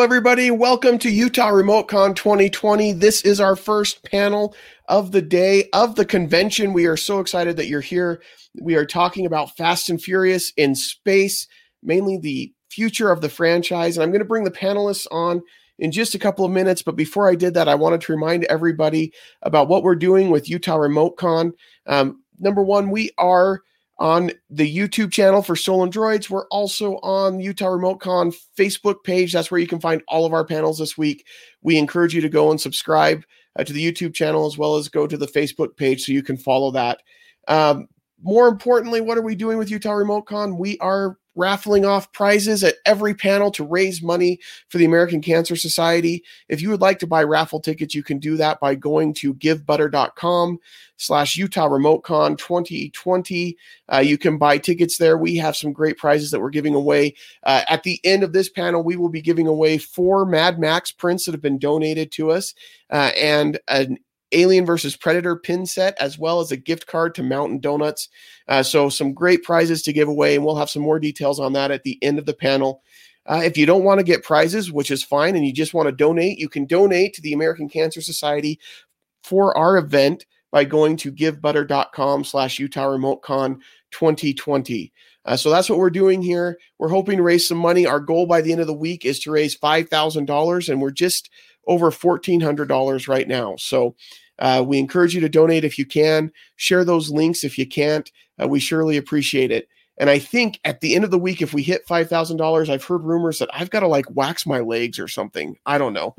Everybody. Welcome to Utah RemoteCon 2020. This is our first panel of the day of the convention. We are so excited that you're here. We are talking about Fast and Furious in space, mainly the future of the franchise. And I'm going to bring the panelists on in just a couple of minutes. But before I did that, I wanted to remind everybody about what we're doing with Utah RemoteCon. Um, number one, we are on the YouTube channel for Stolen Droids. We're also on Utah RemoteCon Facebook page. That's where you can find all of our panels this week. We encourage you to go and subscribe uh, to the YouTube channel as well as go to the Facebook page so you can follow that. Um, more importantly, what are we doing with Utah RemoteCon? We are raffling off prizes at every panel to raise money for the American Cancer Society. If you would like to buy raffle tickets, you can do that by going to givebutter.com slash Utah RemoteCon 2020. Uh, you can buy tickets there. We have some great prizes that we're giving away. Uh, at the end of this panel, we will be giving away four Mad Max prints that have been donated to us uh, and an Alien versus Predator pin set, as well as a gift card to Mountain Donuts. Uh, so, some great prizes to give away, and we'll have some more details on that at the end of the panel. Uh, if you don't want to get prizes, which is fine, and you just want to donate, you can donate to the American Cancer Society for our event by going to givebutter.com slash Utah RemoteCon 2020. Uh, so that's what we're doing here. We're hoping to raise some money. Our goal by the end of the week is to raise $5,000, and we're just over $1,400 right now. So uh, we encourage you to donate if you can. Share those links if you can't. Uh, we surely appreciate it. And I think at the end of the week, if we hit $5,000, I've heard rumors that I've got to like wax my legs or something. I don't know.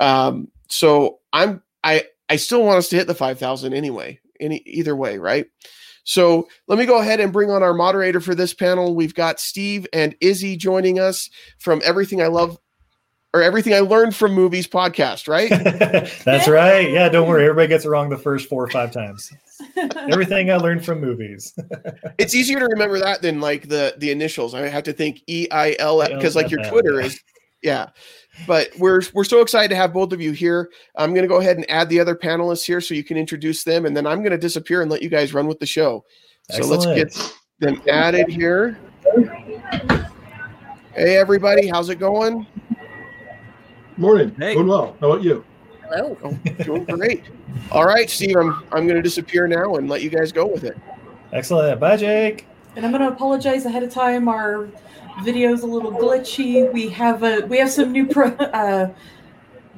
Um, so I'm, I, I still want us to hit the 5,000 anyway, any, either way, right? So let me go ahead and bring on our moderator for this panel. We've got Steve and Izzy joining us from Everything I Love or Everything I Learned from Movies podcast, right? That's right. Yeah, don't worry. Everybody gets it wrong the first four or five times. Everything I learned from movies. it's easier to remember that than like the the initials. I have to think E I L because like your Twitter is yeah. But we're we're so excited to have both of you here. I'm going to go ahead and add the other panelists here so you can introduce them, and then I'm going to disappear and let you guys run with the show. Excellent. So let's get them added here. Hey everybody, how's it going? Morning. Hey. Doing well. How about you? Hello. Oh, doing great. All right, Steve, I'm, I'm going to disappear now and let you guys go with it. Excellent. Bye, Jake. And I'm going to apologize ahead of time. Our video's a little glitchy. We have a we have some new pro, uh,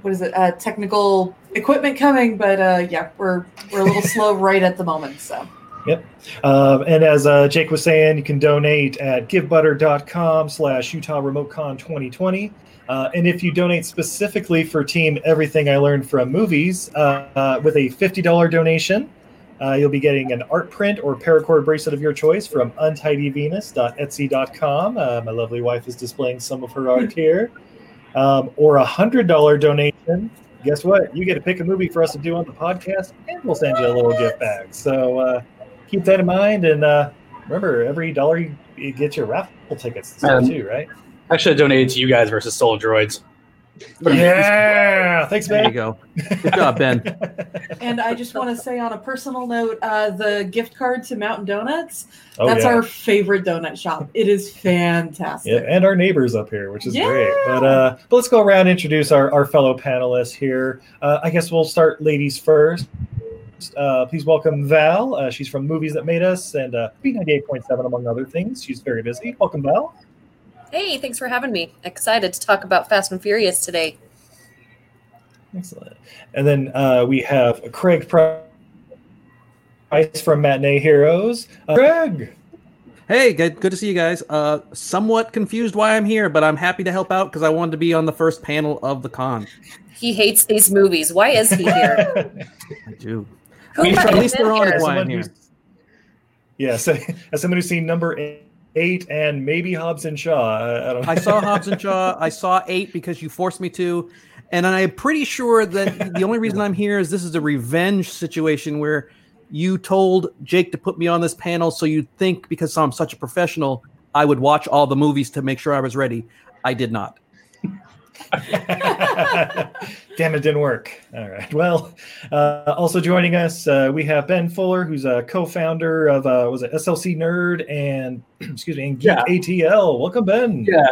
what is it? Uh, technical equipment coming, but uh, yeah, we're we're a little slow right at the moment. So. Yep. Um, and as uh, Jake was saying, you can donate at givebutter.com slash Utah RemoteCon 2020. Uh, and if you donate specifically for Team Everything I Learned from Movies uh, uh, with a $50 donation, uh, you'll be getting an art print or paracord bracelet of your choice from untidyvenus.etsy.com. Uh, my lovely wife is displaying some of her art here. Um, or a $100 donation. Guess what? You get to pick a movie for us to do on the podcast, and we'll send you a little gift bag. So uh, keep that in mind. And remember, every dollar you, you get your raffle tickets um, too, right? I should have donated to you guys versus Stolen Droids. Yeah, thanks, man. There you go. Good job, Ben. and I just want to say, on a personal note, uh, the gift card to Mountain Donuts. Oh, that's yeah. our favorite donut shop. It is fantastic. Yeah, and our neighbors up here, which is yeah. great. But uh, but let's go around and introduce our, our fellow panelists here. Uh, I guess we'll start ladies first. Uh, please welcome Val. Uh, she's from Movies That Made Us and uh, B98.7, among other things. She's very busy. Welcome, Val. Hey, thanks for having me. Excited to talk about Fast and Furious today. Excellent. And then uh, we have Craig Price from Matinee Heroes. Uh, Craig. Hey, good, good to see you guys. Uh, somewhat confused why I'm here, but I'm happy to help out because I wanted to be on the first panel of the con. He hates these movies. Why is he here? I do. Who at least they're on why I'm here. Yeah, so, as someone who's seen number eight eight and maybe Hobbs and Shaw. I, I, I saw Hobbs and Shaw. I saw eight because you forced me to. And I'm pretty sure that the only reason I'm here is this is a revenge situation where you told Jake to put me on this panel so you'd think because I'm such a professional, I would watch all the movies to make sure I was ready. I did not. Damn, it didn't work. All right. Well, uh, also joining us, uh, we have Ben Fuller, who's a co-founder of uh, was it SLC Nerd and excuse me, and Geek yeah. ATL. Welcome, Ben. Yeah,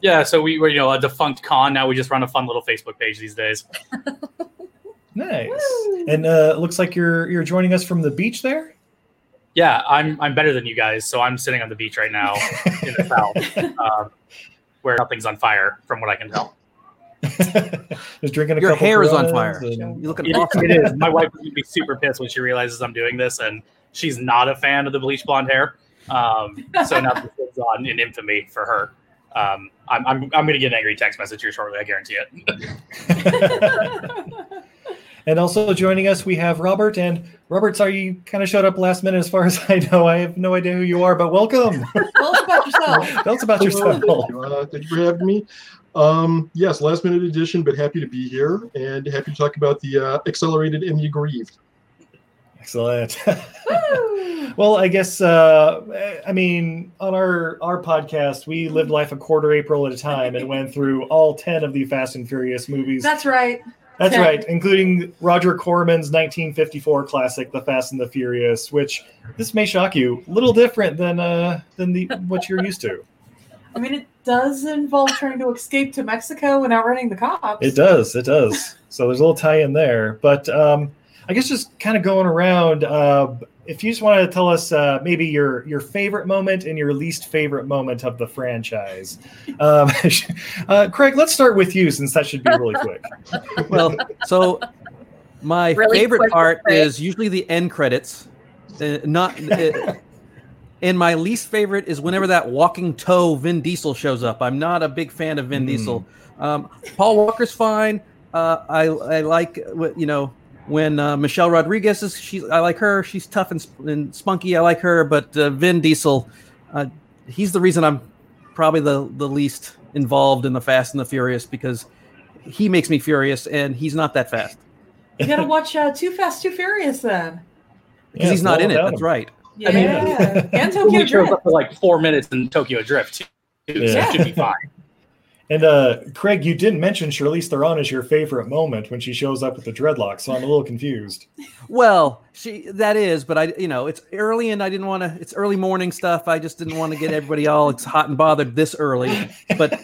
Yeah, so we were, you know, a defunct con. Now we just run a fun little Facebook page these days. Nice. And uh, looks like you're you're joining us from the beach there. Yeah, I'm I'm better than you guys, so I'm sitting on the beach right now in the south, um, where nothing's on fire, from what I can tell. Just drinking a Your couple hair is on fire. and- You look It, awesome. it is. My wife would be super pissed when she realizes I'm doing this, and she's not a fan of the bleach blonde hair. Um, so now this is on in infamy for her. Um, I'm I'm, I'm going to get an angry text message here shortly. I guarantee it. And also joining us, we have Robert. And Robert, sorry you kind of showed up last minute. As far as I know, I have no idea who you are, but welcome. Tell us about yourself. Tell us about Hello, yourself. Thank you, uh, thank you for having me. Um, yes, last minute edition, but happy to be here and happy to talk about the uh, accelerated and the aggrieved. Excellent. Well, I guess uh, I mean on our our podcast, we lived life a quarter April at a time and went through all ten of the Fast and Furious movies. That's right. That's right, including Roger Corman's 1954 classic, The Fast and the Furious, which this may shock you, a little different than uh, than the what you're used to. I mean, it does involve trying to escape to Mexico and outrunning the cops. It does, it does. So there's a little tie in there, but um, I guess just kind of going around. Uh, if you just want to tell us uh, maybe your your favorite moment and your least favorite moment of the franchise, um, uh, Craig, let's start with you since that should be really quick. well, so my Really favorite part Craig. is usually the end credits. Uh, not, uh, and my least favorite is whenever that walking toe Vin Diesel shows up. I'm not a big fan of Vin Hmm. Diesel. Um, Paul Walker's fine. Uh, I I like what- you know when uh, Michelle Rodriguez is. She's I like her. She's tough and, sp- and spunky. I like her. But uh, Vin Diesel, uh, he's the reason I'm probably the the least involved in the Fast and the Furious because he makes me furious and he's not that fast You gotta watch uh, Too Fast, Too Furious then. because Yeah, he's not in it. down. That's right. Yeah. mean, and Tokyo only shows Drift. up for like four minutes in Tokyo Drift, too, so Yeah. it should be fine. And uh, Craig, you didn't mention Charlize Theron as your favorite moment when she shows up with the dreadlocks, so I'm a little confused. Well, she that is, but I you know it's early and I didn't want to. It's early morning stuff. I just didn't want to get everybody all ex- hot and bothered this early. But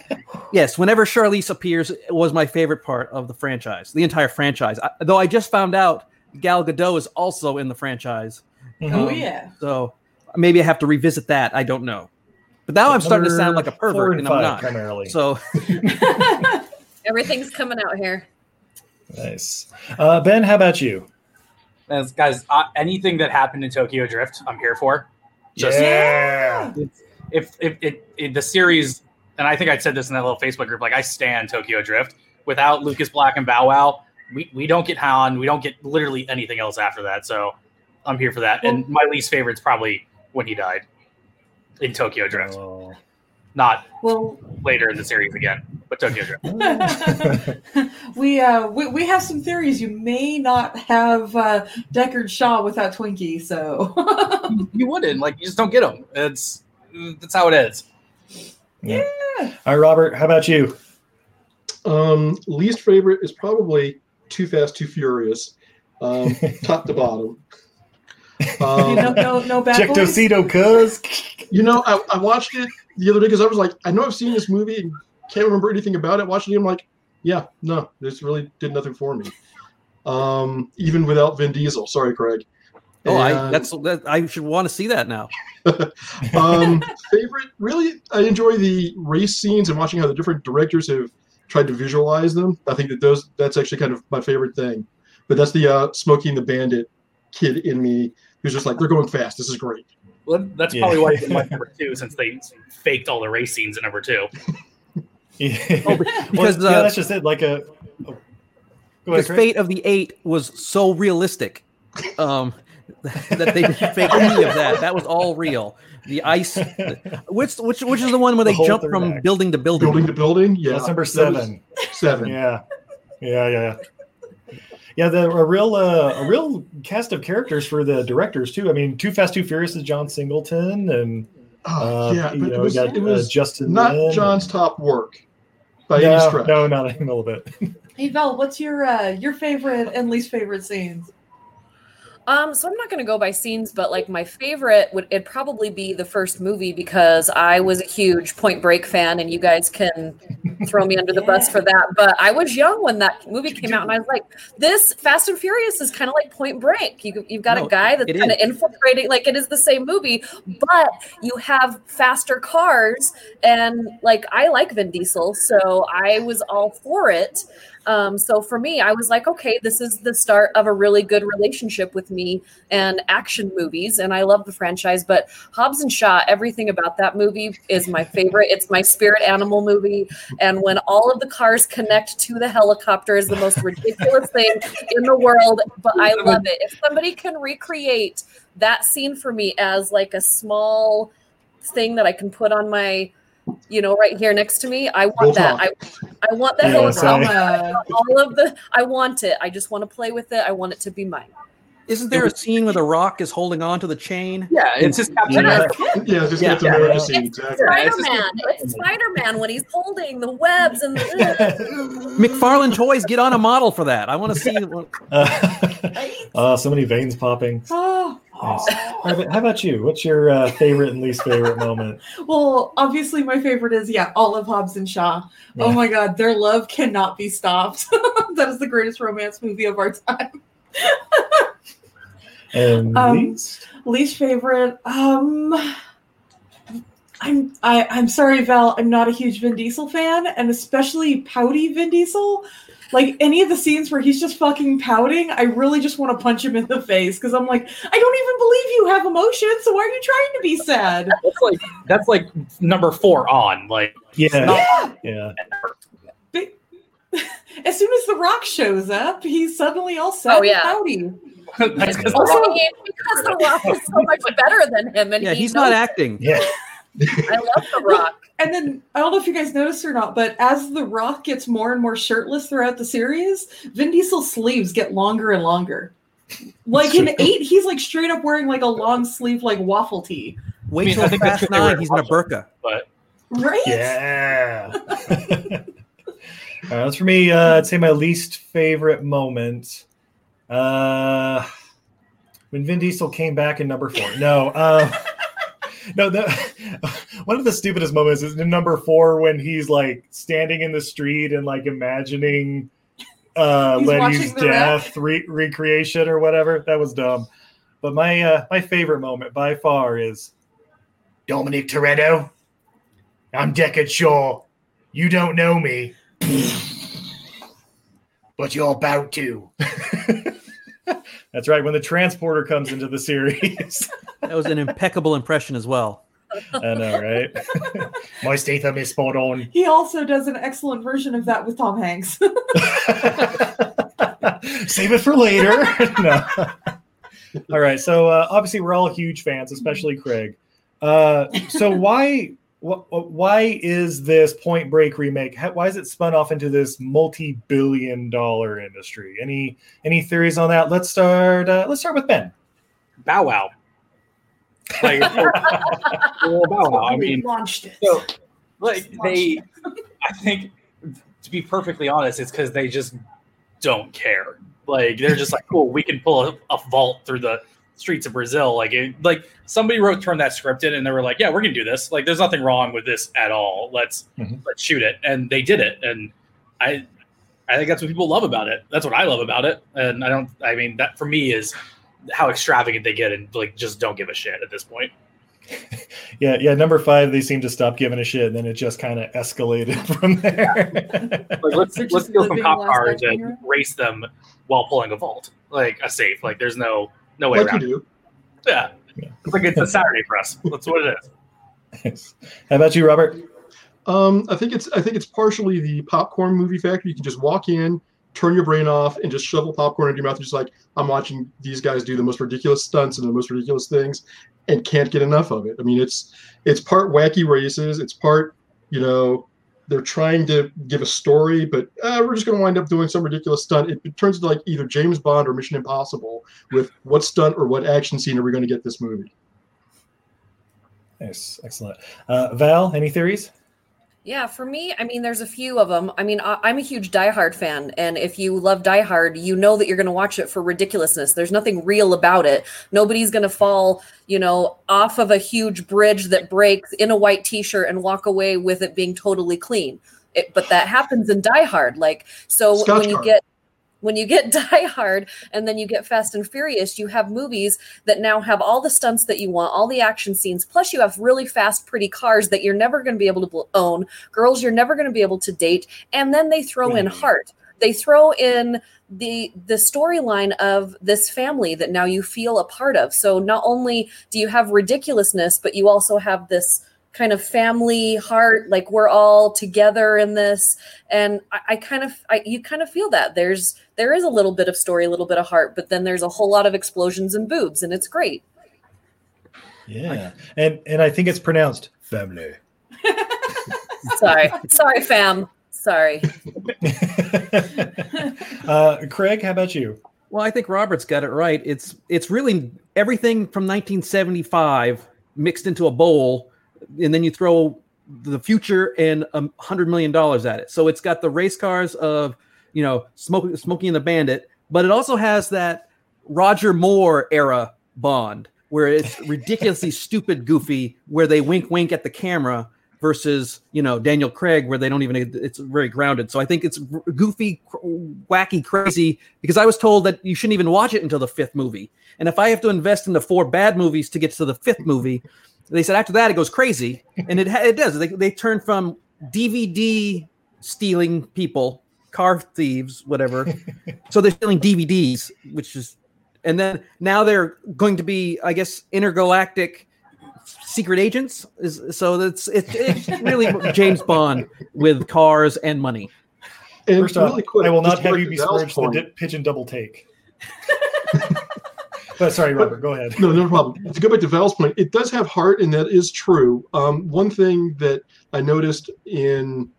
yes, whenever Charlize appears, it was my favorite part of the franchise, the entire franchise. I, though I just found out Gal Gadot is also in the franchise, Oh Um, yeah. so maybe I have to revisit that. I don't know. But now I'm starting to sound like a pervert, and and I'm not. primarily. So Everything's coming out here. Nice. Uh, ben, how about you? As guys, uh, anything that happened in Tokyo Drift, I'm here for. Just yeah. if if it, it the series, and I think I said this in that little Facebook group, like I stand Tokyo Drift. Without Lucas Black and Bow Wow, we, we don't get Han, we don't get literally anything else after that. So I'm here for that. And my least favorite's probably when he died in Tokyo Drift, Oh. not Well, later in the series again, but Tokyo Drift. we uh we, we have some theories. You may not have uh, Deckard Shaw without Twinkie, so you wouldn't like you just don't get them. It's that's how it is. Yeah. All right, Robert, how about you? Um, least favorite is probably Too Fast, Too Furious, um, top to bottom. You Um, know, no no bad Check boys? Tocito, cuz. you know, I, I watched it the other day because I was like, I know I've seen this movie and can't remember anything about it. Watching it, I'm like, yeah, no, this really did nothing for me. Um, even without Vin Diesel. Sorry, Craig. oh, I that's that, I should want to see that now. um, favorite, really, I enjoy the race scenes and watching how the different directors have tried to visualize them. I think that those that's actually kind of my favorite thing. But that's the uh, Smoking the Bandit kid in me who's just like, they're going fast. This is great. Well, that's Yeah. probably why it's my number two, since they faked all the race scenes in number two. Yeah. Oh, Well, because yeah, uh, that's just it. Like a. Oh. Go because Fate of the Eight was so realistic um, that they didn't fake any of that. That was all real. The ice, which which which is the one where they whole jump from act. Building building to building. Building to building, yeah. That's number that seven. Seven. Yeah, yeah, yeah. Yeah, the a real uh, a real cast of characters for the directors too. I mean, Too Fast, Too Furious is John Singleton, and Oh, uh, yeah, you but know, it was, we got it was uh, Justin. not Lin. John's top work by any stretch. no, not even a little bit. Hey Val, what's your uh, your favorite and least favorite scenes? Um, so I'm not going to go by scenes, but like my favorite would it'd probably be the first movie because I was a huge Point Break fan, and you guys can throw me under the bus for that. But I was young when that movie came out, and I was like, "This Fast and Furious is kind of like Point Break. You, you've got No, a guy that's kind of infiltrating. Like it is the same movie, but you have faster cars, and like I like Vin Diesel, so I was all for it. Um, so for me, I was like, okay, this is the start of a really good relationship with me and action movies, and I love the franchise. But Hobbs and Shaw, everything about that movie is my favorite. It's my spirit animal movie, and when all of the cars connect to the helicopter is the most ridiculous thing in the world. But I love it. If somebody can recreate that scene for me as like a small thing that I can put on my you know, right here next to me. I want We'll that. I. I want the Yeah, helicopter. same. Uh, All of the, I want it. I just want to play with it. I want it to be mine. Isn't there a scene where The Rock is holding on to the chain? Yeah, it's just Captain Yeah. America. Yeah, it's just Yeah. Captain America Yeah. scene. It's Spider Man. It's Spider Man when he's holding the webs and the. McFarlane Toys, get on a model for that. I want to see. Uh, oh, so many veins popping. oh, Nice. How about- you? What's your uh, favorite and least favorite moment? well, obviously my favorite is yeah, all of Hobbs and Shaw. Oh my God, their love cannot be stopped. that is the greatest romance movie of our time. And Um, least? Least favorite, um, I'm I, I'm sorry, Val. I'm not a huge Vin Diesel fan, and especially pouty Vin Diesel. Like any of the scenes where he's just fucking pouting, I really just want to punch him in the face because I'm like, I don't even believe you have emotions. So why are you trying to be sad? That's like that's like number four on. Like Yeah. Yeah. But- as soon as The Rock shows up, he's suddenly all sad Oh, yeah. and pouty. that's 'cause Also- I mean, because The Rock is so much better than him, and Yeah, he he's not knows- acting. Yeah. I love The Rock. And then I don't know if you guys noticed or not, but as The Rock gets more and more shirtless throughout the series, Vin Diesel's sleeves get longer and longer. Like in eight, he's like straight up wearing like a long sleeve like waffle tee. Wait I mean, I till think that's Fast what Nine. He's in a watching. burqa. but Right? Yeah. All right, that's for me. Uh, I'd say my least favorite moment. Uh, when Vin Diesel came back in number four. No, um, no. The, one of the stupidest moments is in number four when he's like standing in the street and like imagining uh, He's Letty's death re- recreation or whatever. That was dumb. But my uh, my favorite moment by far is Dominic Toretto. I'm Deckard Shaw. You don't know me, but you're about to. That's right. When the transporter comes into the series, That was an impeccable impression as well. I know, right? My Statham is spot on. He also does an excellent version of that with Tom Hanks. Save it for later. no. All right. So uh, obviously, we're all huge fans, especially Craig. Uh, so why wh- why is this Point Break remake? Why is it spun off into this multi-billion-dollar industry? Any any theories on that? Let's start. Uh, let's start with Ben. Bow Wow. Like, well, Bow Wow. I mean, launched it. so like they, I think, to be perfectly honest, it's because they just don't care. Like they're just like, cool, we can pull a, a vault through the streets of Brazil. Like, it, like somebody wrote turned that script in, and they were like, yeah, we're gonna do this. Like, there's nothing wrong with this at all. Let's Mhm. let's shoot it, and they did it. And I, I think that's what people love about it. That's what I love about it. And I don't. I mean, that for me is how extravagant they get, and like just don't give a shit at this point. Yeah, yeah. Number five, they seem to stop giving a shit, and then it just kind of escalated from there. Like let's They're let's just steal some cop last cars night and race them while pulling a vault, like a safe. Like there's no no way Like you around. it. do. Yeah, Yeah. it's like it's a Saturday for us. That's what it is. How about you, Robert? Um, I think it's I think it's partially the popcorn movie factor. You can just walk in, turn your brain off, and just shovel popcorn into your mouth. Just like I'm watching these guys do the most ridiculous stunts and the most ridiculous things, and can't get enough of it. I mean, it's it's part wacky races. It's part you know they're trying to give a story, but uh, we're just going to wind up doing some ridiculous stunt. It, it turns into like either James Bond or Mission Impossible with what stunt or what action scene are we going to get this movie? Nice, excellent. Uh, Val, any theories? Yeah, for me, I mean, there's a few of them. I mean, I- I'm a huge Die Hard fan, and if you love Die Hard, you know that you're going to watch it for ridiculousness. There's nothing real about it. Nobody's going to fall, you know, off of a huge bridge that breaks in a white T-shirt and walk away with it being totally clean. It, but that happens in Die Hard. Like, so Scotch when you guard. get when you get Die Hard and then you get Fast and Furious, you have movies that now have all the stunts that you want, all the action scenes, plus you have really fast, pretty cars that you're never going to be able to own, girls you're never going to be able to date, and then they throw in Mhm. heart. They throw in the the storyline of this family that now you feel a part of. So not only do you have ridiculousness, but you also have this kind of family heart like we're all together in this. And i, I kind of I, you kind of feel that. There's there is a little bit of story a little bit of heart but then there's a whole lot of explosions and boobs and it's great. Yeah, and and I think it's pronounced family. sorry. Sorry fam. Sorry. Uh, Craig, how about you? Well, I think Robert's got it right. It's it's really everything from 1975 mixed into a bowl, and then you throw the future and a hundred million dollars at it. So it's got the race cars of you know Smokey Smokey and the Bandit, but it also has that Roger Moore era Bond where it's ridiculously stupid, goofy, where they wink wink at the camera versus you know Daniel Craig where they don't even it's very grounded. So I think it's goofy, wacky, crazy because I was told that you shouldn't even watch it until the fifth movie. And if I have to invest in the four bad movies to get to the fifth movie, they said after that it goes crazy, and it it does. They they turn from DVD stealing people, car thieves, whatever. so they're stealing DVDs, which is, and then now they're going to be, I guess, intergalactic secret agents. Is so that's it's, it's really James Bond with cars and money. And First off, really quick, I will not to have you back be to Val's the pigeon double take. but sorry, Robert, go ahead. No, no problem. To go back to Val's point, it does have heart, and that is true. Um, one thing that I noticed in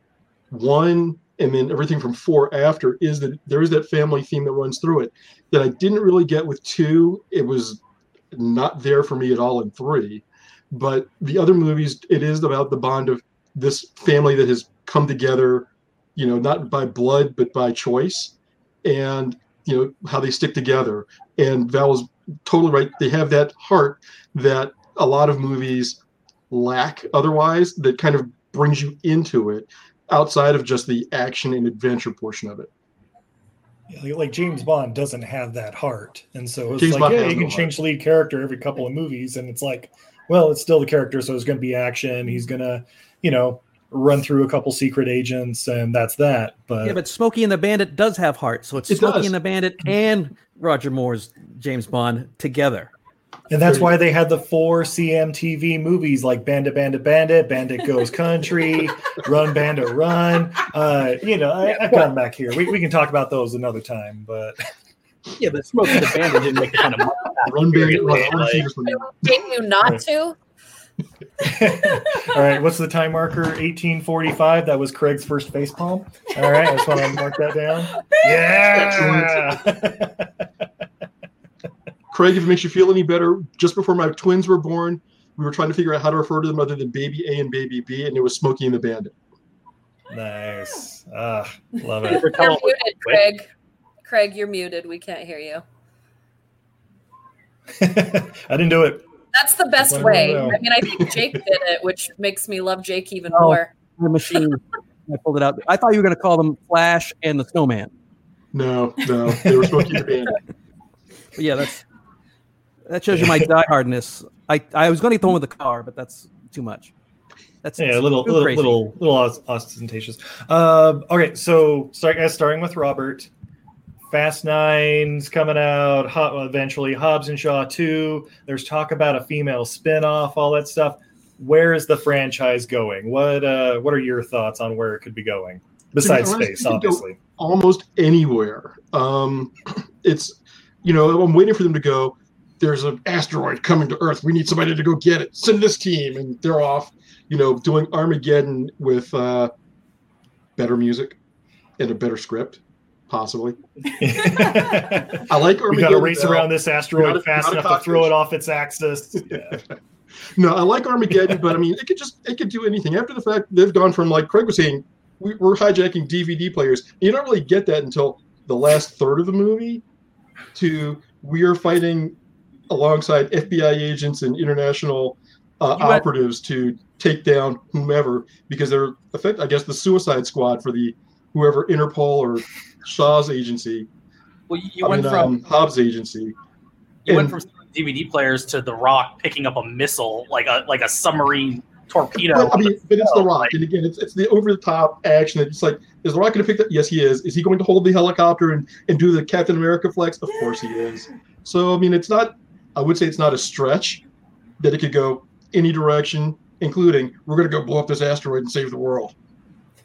one and then everything from four after is that there is that family theme that runs through it that I didn't really get with two. It was not there for me at all in three. But the other movies, it is about the bond of this family that has come together, you know, not by blood, but by choice. And, you know, how they stick together. And Val was totally right. They have that heart that a lot of movies lack otherwise that kind of brings you into it outside of just the action and adventure portion of it. Like, like James Bond doesn't have that heart, and so it's James like, Bond yeah, has you no can heart. change the lead character every couple of movies, and it's like, well, it's still the character, so it's going to be action. He's going to, you know, run through a couple secret agents, and that's that. But, Yeah, but Smokey and the Bandit does have heart, so it's It Smokey does. and the Bandit and Roger Moore's James Bond together. and that's why they had the four CMTV movies like Bandit, Bandit, Bandit, Bandit Goes Country, Run Bandit Run. Uh, you know, I, I've got them back here. We, we can talk about those another time, but Yeah, but Smokey and the Bandit didn't make the kind of money. Run Bandit, Run. Like- Run Fingers when It you- would you not to All right, what's the time marker? 1845. That was Craig's first face palm. All right, I just want to mark that down. Yeah. Craig, if it makes you feel any better, just before my twins were born, we were trying to figure out how to refer to them other than baby A and baby B, and it was Smokey and the Bandit. nice. Ah, love you're it. muted craig craig you're muted we can't hear you I didn't do it. That's the best Let way i mean i think jake did it which makes me love jake even Oh. more The machine. I pulled it out. I thought you were going to call them Flash and the Snowman. No, no, they were Smokey and the Bandit. But yeah, that's that shows you my diehardness. I I was going to get the one with the car, but that's too much. That's Yeah, a little, too little, little, little ostentatious. Uh, okay, so start, starting with Robert. Fast Nine's coming out. Eventually, Hobbs and Shaw two. There's talk about a female spin-off, all that stuff. Where is the franchise going? What uh, What are your thoughts on where it could be going? Besides honest, space, it could go- obviously. almost anywhere. Um, it's, you know, I'm waiting for them to go. There's an asteroid coming to Earth. We need somebody to go get it. Send this team, and they're off. You know, doing Armageddon with uh, better music and a better script, possibly. I like Armageddon. we got to race though. around this asteroid Not a- fast not a enough to throw it off its axis. Yeah. No, I like Armageddon, but I mean, it could just it could do anything. After the fact, they've gone from like Craig was saying, we, we're hijacking DVD players. You don't really get that until the last third of the movie. To we are fighting alongside FBI agents and international uh, You went- operatives to take down whomever because they're effect. I guess the Suicide Squad for the whoever Interpol or Shaw's agency. Well, you, you went mean, from um, Hobbs agency. you went from DVD players to The Rock picking up a missile like a like a submarine torpedo. But, I mean, but it's the Oh, Rock, and again, it's it's the over the top action. It's like, is the Rock going to pick that? Yes, he is. Is he going to hold the helicopter and, and do the Captain America flex? Of course he is. So I mean, it's not. I would say it's not a stretch that it could go any direction, including we're going to go blow up this asteroid and save the world.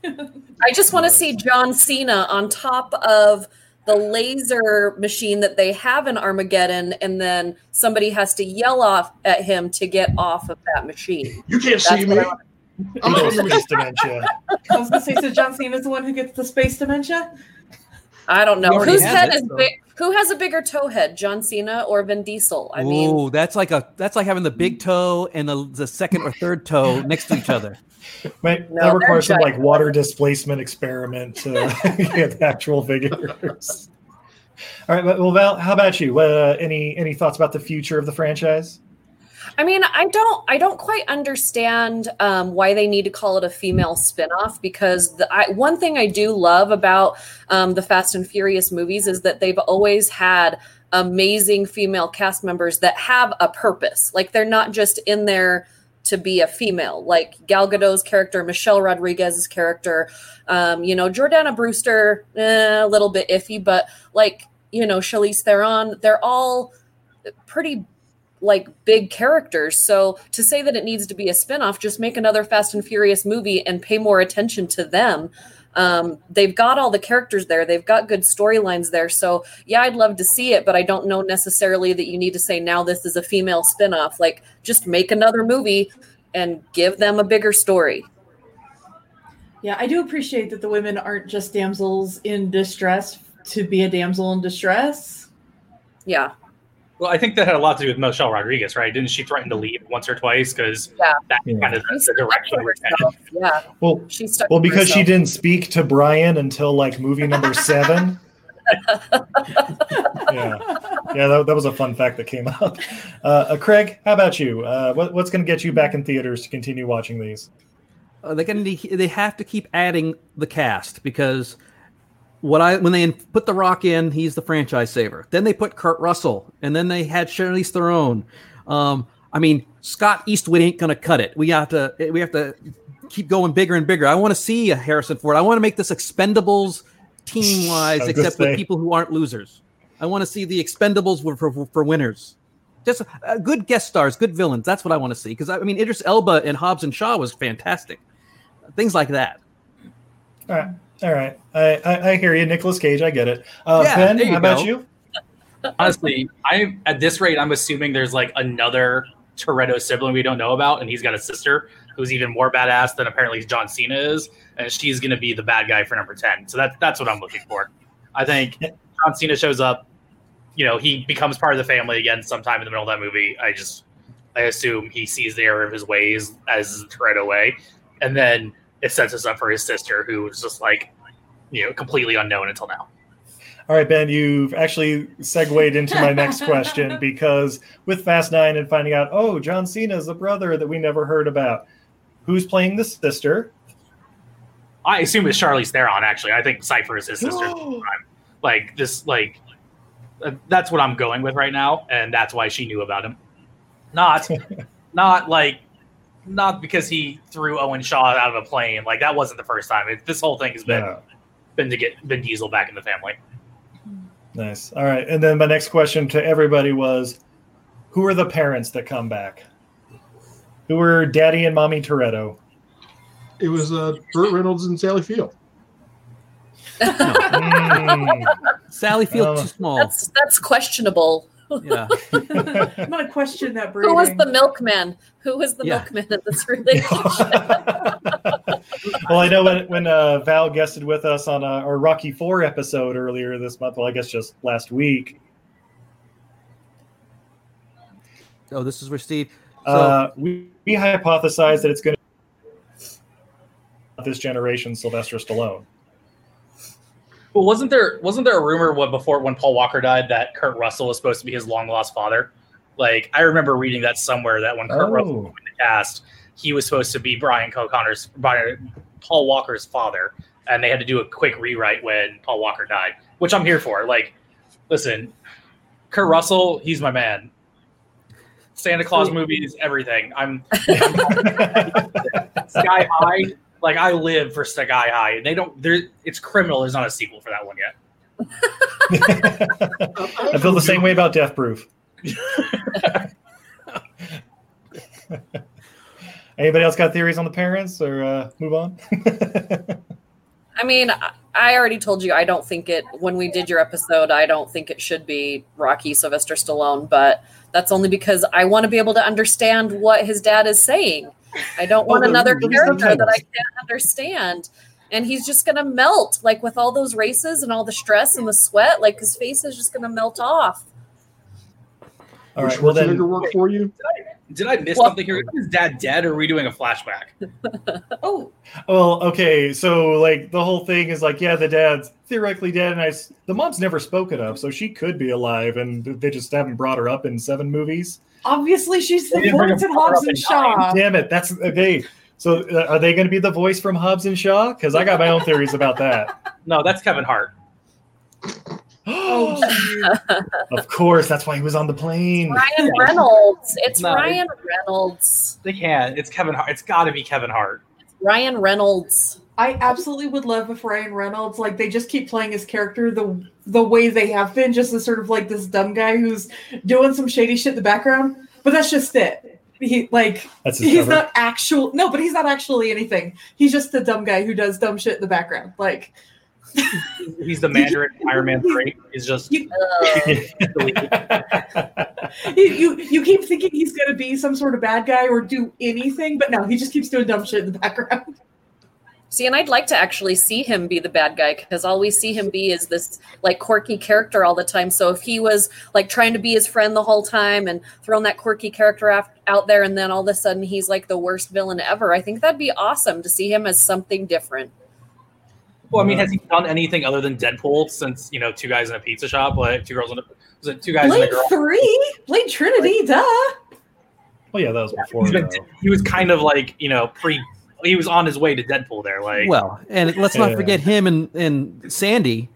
I just want to see John Cena on top of the laser machine that they have in Armageddon, and then somebody has to yell off at him to get off of that machine. You can't That's see me. I want. I'm Into space dementia. I was gonna say, so John Cena's the one who gets the space dementia. I don't know whose head it, is big. Who has a bigger toe head, John Cena or Vin Diesel? I mean, that's like a that's like having the big toe and the, the second or third toe next to each other. Might, No, that requires some like water displacement experiment to get actual figures. All right, well, Val, how about you? Uh, any any thoughts about the future of the franchise? I mean, I don't, I don't quite understand um, why they need to call it a female spinoff. Because the, I, one thing I do love about um, the Fast and Furious movies is that they've always had amazing female cast members that have a purpose. Like they're not just in there to be a female. Like Gal Gadot's character, Michelle Rodriguez's character, um, you know, Jordana Brewster, eh, a little bit iffy, but like you know, Charlize Theron, they're all pretty like big characters. So to say that it needs to be a spinoff, just make another Fast and Furious movie and pay more attention to them. Um, they've got all the characters there. They've got good storylines there. So yeah, I'd love to see it, but I don't know necessarily that you need to say now this is a female spinoff. Like just make another movie and give them a bigger story. Yeah, I do appreciate that the women aren't just damsels in distress to be a damsel in distress. Yeah. Well, I think that had a lot to do with Michelle Rodriguez, right? Didn't she threaten to leave once or twice? Because Yeah. that's Yeah. kind of the, She's the stuck direction we're Yeah. Well, She stuck well, for because she didn't speak to Brian until like movie number seven. yeah, yeah, that, that was a fun fact that came up. Uh, uh, Craig, how about you? Uh, what, what's going to get you back in theaters to continue watching these? Uh, they can they have to keep adding the cast because what I when they put the Rock in, he's the franchise saver. Then they put Kurt Russell, and then they had Charlize Theron. Um, I mean, Scott Eastwood ain't gonna cut it. We have to we have to keep going bigger and bigger. I want to see a Harrison Ford. I want to make this Expendables team wise, I was gonna except with people who aren't losers. I want to see the Expendables for, for, for winners. Just uh, good guest stars, good villains. That's what I want to see. Because I mean, Idris Elba and Hobbs and Shaw was fantastic. Things like that. All right, all right, I, I, I hear you, Nicholas Cage. I get it. Uh, Yeah, ben, there you how about you? Honestly, I at this rate, I'm assuming there's like another Toretto sibling we don't know about, and he's got a sister who's even more badass than apparently John Cena is, and she's going to be the bad guy for number ten. So that's that's what I'm looking for. I think John Cena shows up. You know, he becomes part of the family again sometime in the middle of that movie. I just, I assume he sees the error of his ways as the Toretto way, and then it sets us up for his sister, who is just like, you know, completely unknown until now. All right, Ben, you've actually segued into my next question because with Fast Nine and finding out, oh, John Cena's a brother that we never heard about. Who's playing the sister? I assume it's Charlize Theron. Actually, I think Cipher is his sister. like this, like uh, that's what I'm going with right now, and that's why she knew about him. Not, not like, not because he threw Owen Shaw out of a plane. Like that wasn't the first time. It, this whole thing has been Yeah. been to get Vin Diesel back in the family. Nice. All right. And then my next question to everybody was who are the parents that come back? Who are Daddy and Mommy Toretto? It was uh, Burt Reynolds and Sally Field. Mm. Sally Field Um, too small. That's that's questionable. Yeah. I'm gonna question that breeding. Who was the milkman? Who was the Yeah. milkman in this relationship? well, I know when, when uh, Val guested with us on uh, our Rocky Four episode earlier this month, well, I guess just last week. Oh, this is where Steve. Uh, we, we hypothesize that it's going to this generation Sylvester Stallone. Well, wasn't there wasn't there a rumor when before when Paul Walker died that Kurt Russell was supposed to be his long lost father? Like I remember reading that somewhere that when Kurt Russell Oh, was in the cast, he was supposed to be Brian O'Conner's Brian Paul Walker's father, and they had to do a quick rewrite when Paul Walker died, which I'm here for. Like, listen, Kurt Russell, he's my man. Santa Claus movies, everything. I'm Sky High. Like I live for Sky High. and They don't. There, it's criminal. There's not a sequel for that one yet. I feel the same way about Death Proof. Anybody else got theories on the parents, or uh, move on? I mean, I- I already told you I don't think it when we did your episode, I don't think it should be Rocky Sylvester Stallone, but that's only because I want to be able to understand what his dad is saying. I don't want Oh, another character that I can't understand. And he's just gonna melt, like with all those races and all the stress and the sweat, like his face is just gonna melt off. All Would right, well Schwarzenegger then, work for you? Did I miss Well- something here? Is dad dead, or are we doing a flashback? Oh, well, okay, so like the whole thing is like, yeah, the dad's theoretically dead, and I, the mom's never spoken of, so she could be alive, and they just haven't brought her up in seven movies. obviously she's the They didn't voice a in Hobbs and Shaw. Damn it, that's okay. So uh, are they going to be the voice from Hobbs and Shaw? Because I got my own theories about that. No, that's Kevin Hart. Oh, of course, that's why he was on the plane. Ryan Reynolds. It's No, Ryan Reynolds. They can't. It's Kevin Hart. It's got to be Kevin Hart. Ryan Reynolds. I absolutely would love if Ryan Reynolds, like they just keep playing his character the the way they have been, just as sort of like this dumb guy who's doing some shady shit in the background. But that's just it. He like That's he's cover. not actual no, but he's not actually anything. He's just the dumb guy who does dumb shit in the background. Like He's the Mandarin Iron Man Three. He's just You- Uh, you, you you keep thinking he's gonna be some sort of bad guy or do anything, but no, he just keeps doing dumb shit in the background. See, and I'd like to actually see him be the bad guy because all we see him be is this like quirky character all the time. So if he was like trying to be his friend the whole time and throwing that quirky character af- out there, and then all of a sudden he's like the worst villain ever, I think that'd be awesome to see him as something different. Well. I mean, has he done anything other than Deadpool since you know two guys in a pizza shop? Like two girls in a was it two guys and a Blade girl? three, Blade Trinity, duh. well, yeah, that was before. He's been, he was kind of like you know pre. He was on his way to Deadpool there. Like Well, and let's not Yeah. forget him and, and Sandy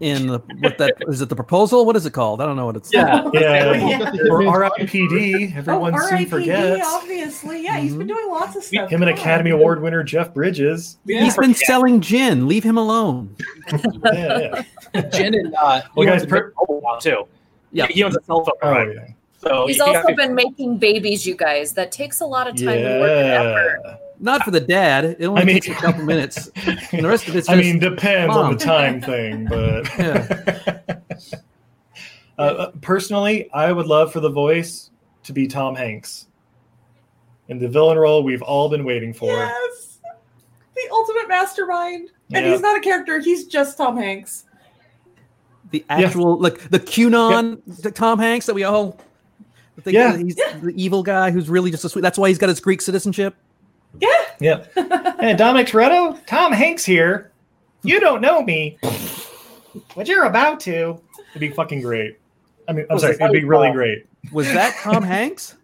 in the what that is it the proposal? What is it called? I don't know what it's yeah, Yeah, Yeah. or RIPD. Everyone oh, soon R.I.P.D., forgets. obviously. Yeah, he's been Mhm. doing lots of stuff. Him and Come on. Academy Award winner Jeff Bridges. He's been selling gin. Leave him alone. Yeah, yeah. Jen and uh, Well, guys, owns a per- mobile too. Yeah. he owns a cell phone. Oh, yeah. So He's he- he also been making babies, you guys. That takes a lot of time and work and effort. Yeah. Not for the dad. It only I mean- takes a couple minutes. And the rest of it's I mean, depends on the time thing, but uh, personally, I would love for the voice to be Tom Hanks in the villain role we've all been waiting for. Yes. The ultimate mastermind. And Yeah. he's not a character, he's just Tom Hanks. the actual like the QAnon the Tom Hanks that we all think Yeah. that he's the evil guy who's really just a sweet. That's why he's got his Greek citizenship. Yeah. Yeah. and Dominic Toretto, Tom Hanks here. You don't know me, but you're about to. It'd be fucking great. I mean, I'm Was sorry, it it'd be really Paul? great. Was that Tom Hanks?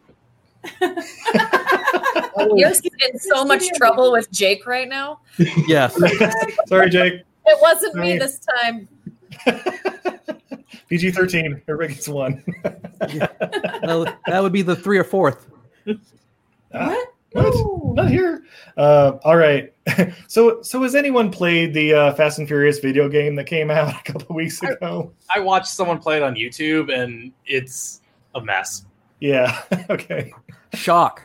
You're in so much trouble with Jake right now. Yes. sorry, Jake. It wasn't me this time. PG 13. Everybody gets one. No, that would be the three or fourth. What? What? No. Not here. Uh, all right. so, so has anyone played the uh, Fast and Furious video game that came out a couple weeks ago? I watched someone play it on YouTube, and it's a mess. Yeah. okay. Shock.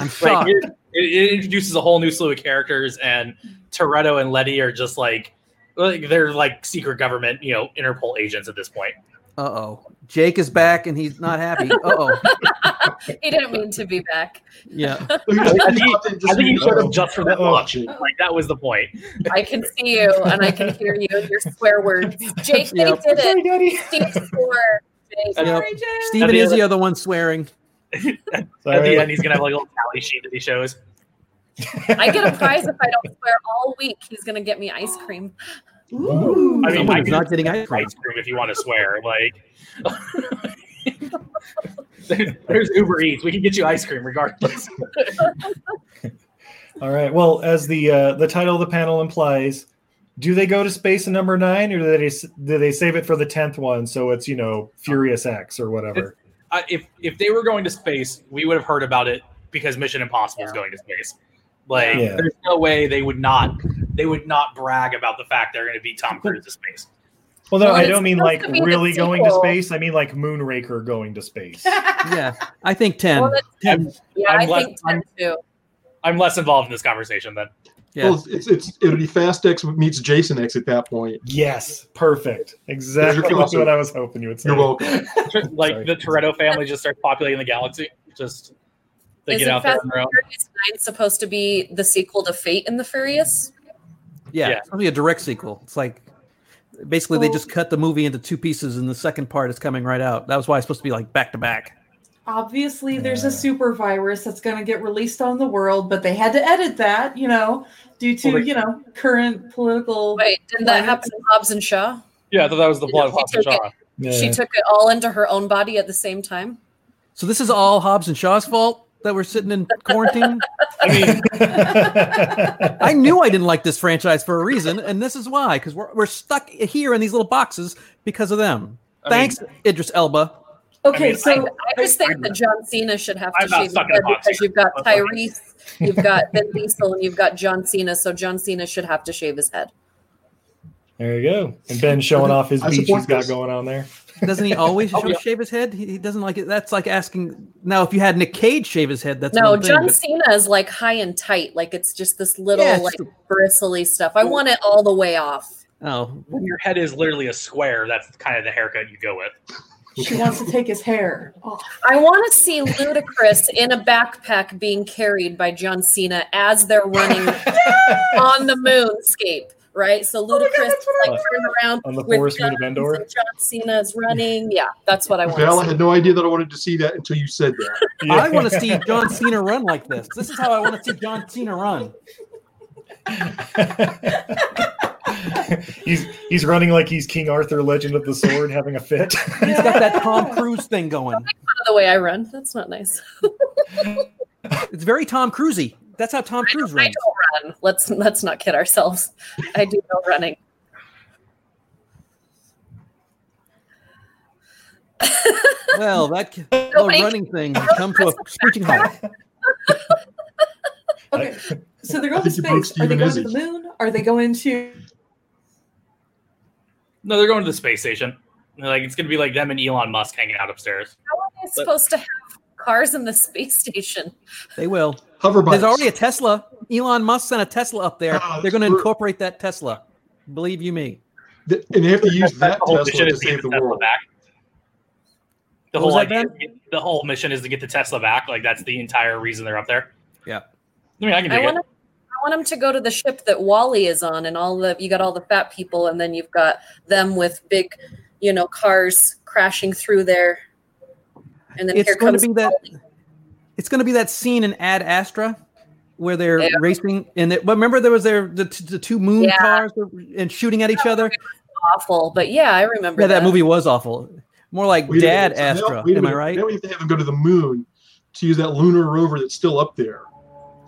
I'm shocked. it, it, it introduces a whole new slew of characters, and Toretto and Letty are just like, like they're like secret government, you know, Interpol agents at this point. Uh oh. Jake is back and he's not happy. Uh oh. He didn't mean to be back. Yeah. I think, I think he showed up just for that Uh-oh. Like that was the point. I can see you and I can hear you and your swear words. Jake, they Yep. did Sorry, it. Daddy. Steve swore. Sorry, Jake. Steve and the Izzy other- are the ones swearing. At the end, he's gonna have like a little tally sheet that he shows. I get a prize if I don't swear all week. He's gonna get me ice cream. Ooh. I mean, Someone I is can not getting ice cream. ice cream if you want to swear. Like, There- there's Uber Eats. We can get you ice cream regardless. All right. Well, as the uh, the title of the panel implies, do they go to space in number nine, or do they do they save it for the tenth one? So it's you know Furious X or whatever. uh, if if they were going to space, we would have heard about it because Mission Impossible is going to space. Like, Yeah. there's no way they would not they would not brag about the fact they're going to beat Tom Cruise to space. Well, no, Well, I don't mean like to be the really going to space. I mean like Moonraker going to space. Yeah, I think ten. Well, that's- Ten. Yeah, I'm I less- think ten too. I'm less involved in this conversation then. Yeah. Well, it's, it's it'll be Fast X meets Jason X at that point. yes, perfect. Exactly closer. what I was hoping you would say. You're welcome. like Sorry. the Toretto family just starts populating the galaxy. Just they Isn't get out there Fast on their own. Furious Nine supposed to be the sequel to Fate and the Furious? Yeah, Yeah. it's gonna be a direct sequel. It's like basically they just cut the movie into two pieces, and the second part is coming right out. That was why it's supposed to be like back to back. Obviously, there's a super virus that's going to get released on the world, but they had to edit that, you know, due to Well, they- you know current political. Wait, didn't that happen to Hobbs and Shaw? Yeah, I thought that was the You blood know, of Hobbs and Shaw. Yeah. She took it all into her own body at the same time. So this is all Hobbs and Shaw's fault that we're sitting in quarantine. I mean, I knew I didn't like this franchise for a reason, and this is why because we're we're stuck here in these little boxes because of them. I mean- Thanks, Idris Elba. Okay, I mean, so I just think that John Cena should have to I'm not shave his head because you've got But fuck it. Tyrese, you've got Vin Diesel, and you've got John Cena. So John Cena should have to shave his head. there you go. And Ben showing off his I beach he's got going on there. Doesn't he always Oh, yeah. shave his head? He, he doesn't like it. That's like asking now if you had Nick Cage shave his head. That's no, thing, John but- Cena is like high and tight, like it's just this little Yeah, like the- bristly stuff. I want it all the way off. Oh, when your head is literally a square, that's kind of the haircut you go with. she wants to take his hair. off. I want to see Ludacris in a backpack being carried by John Cena as they're running on the moonscape. Right, so oh my Ludacris that's what I like turned around On the with Forest Moon of guns Endor. and John Cena's running. Yeah, that's what I want. Val, to I had no idea that I wanted to see that until you said that. I want to see John Cena run like this. This is how I want to see John Cena run. he's he's running like he's King Arthur, Legend of the Sword, having a fit. He's got that Tom Cruise thing going. the way I run. That's not nice. It's very Tom Cruisey. That's how Tom Cruise runs. I don't run. Let's let's not kid ourselves. I do no running. Well, that the Nobody- running thing has come to a screeching halt. Okay, so they're going to think you broke space. Are they going to the moon? Are they going to? No, they're going to the space station. They're like it's gonna be like them and Elon Musk hanging out upstairs. How are they supposed to have cars in the space station? They will. Hover bikes. There's already a Tesla. Elon Musk sent a Tesla up there. Oh, They're going to incorporate that Tesla. Believe you me. Th- and they have to use that Tesla to is to get save the the Tesla world. back. The What whole idea, is to get- the whole mission is to get the Tesla back. Like that's the entire reason they're up there. Yeah. I mean, I can I want it. to. I want them to go to the ship that WALL-E is on, and all the you got all the fat people, and then you've got them with big, you know, cars crashing through there. And then It's here going to comes be that. WALL-E. It's going to be that scene in Ad Astra where they're Yeah. racing and it, but remember there was there the, t- the two moon Yeah. cars and shooting at each other. awful, but yeah, I remember Yeah, that movie was awful. More like Wait Dad minute, now- Astra. wait a Am I right? Now we have to have them go to the moon to use that lunar rover that's still up there.